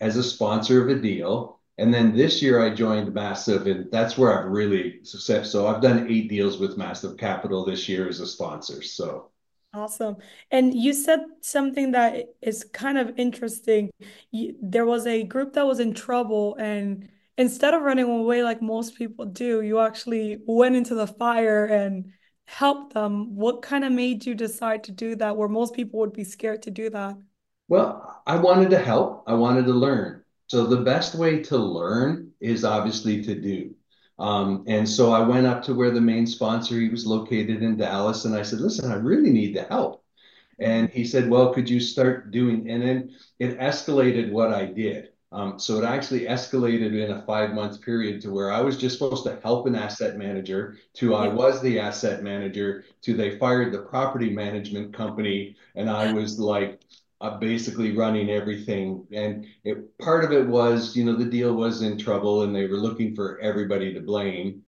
as a sponsor of a deal. And then this year I joined Massive, and that's where I've really success. So I've done eight deals with Massive Capital this year as a sponsor. So Awesome. And you said something that is kind of interesting. There was a group that was in trouble, and instead of running away like most people do, you actually went into the fire and helped them. What kind of made you decide to do that, where most people would be scared to do that? Well, I wanted to help. I wanted to learn. So the best way to learn is obviously to do. Um, and so I went up to where the main sponsor, he was located in Dallas, and I said, listen, I really need the help. And he said, well, could you start doing, and then it escalated what I did. Um, so it actually escalated in a five month period to where I was just supposed to help an asset manager to I was the asset manager to they fired the property management company and I was like uh, basically running everything. And it, part of it was, you know, the deal was in trouble and they were looking for everybody to blame.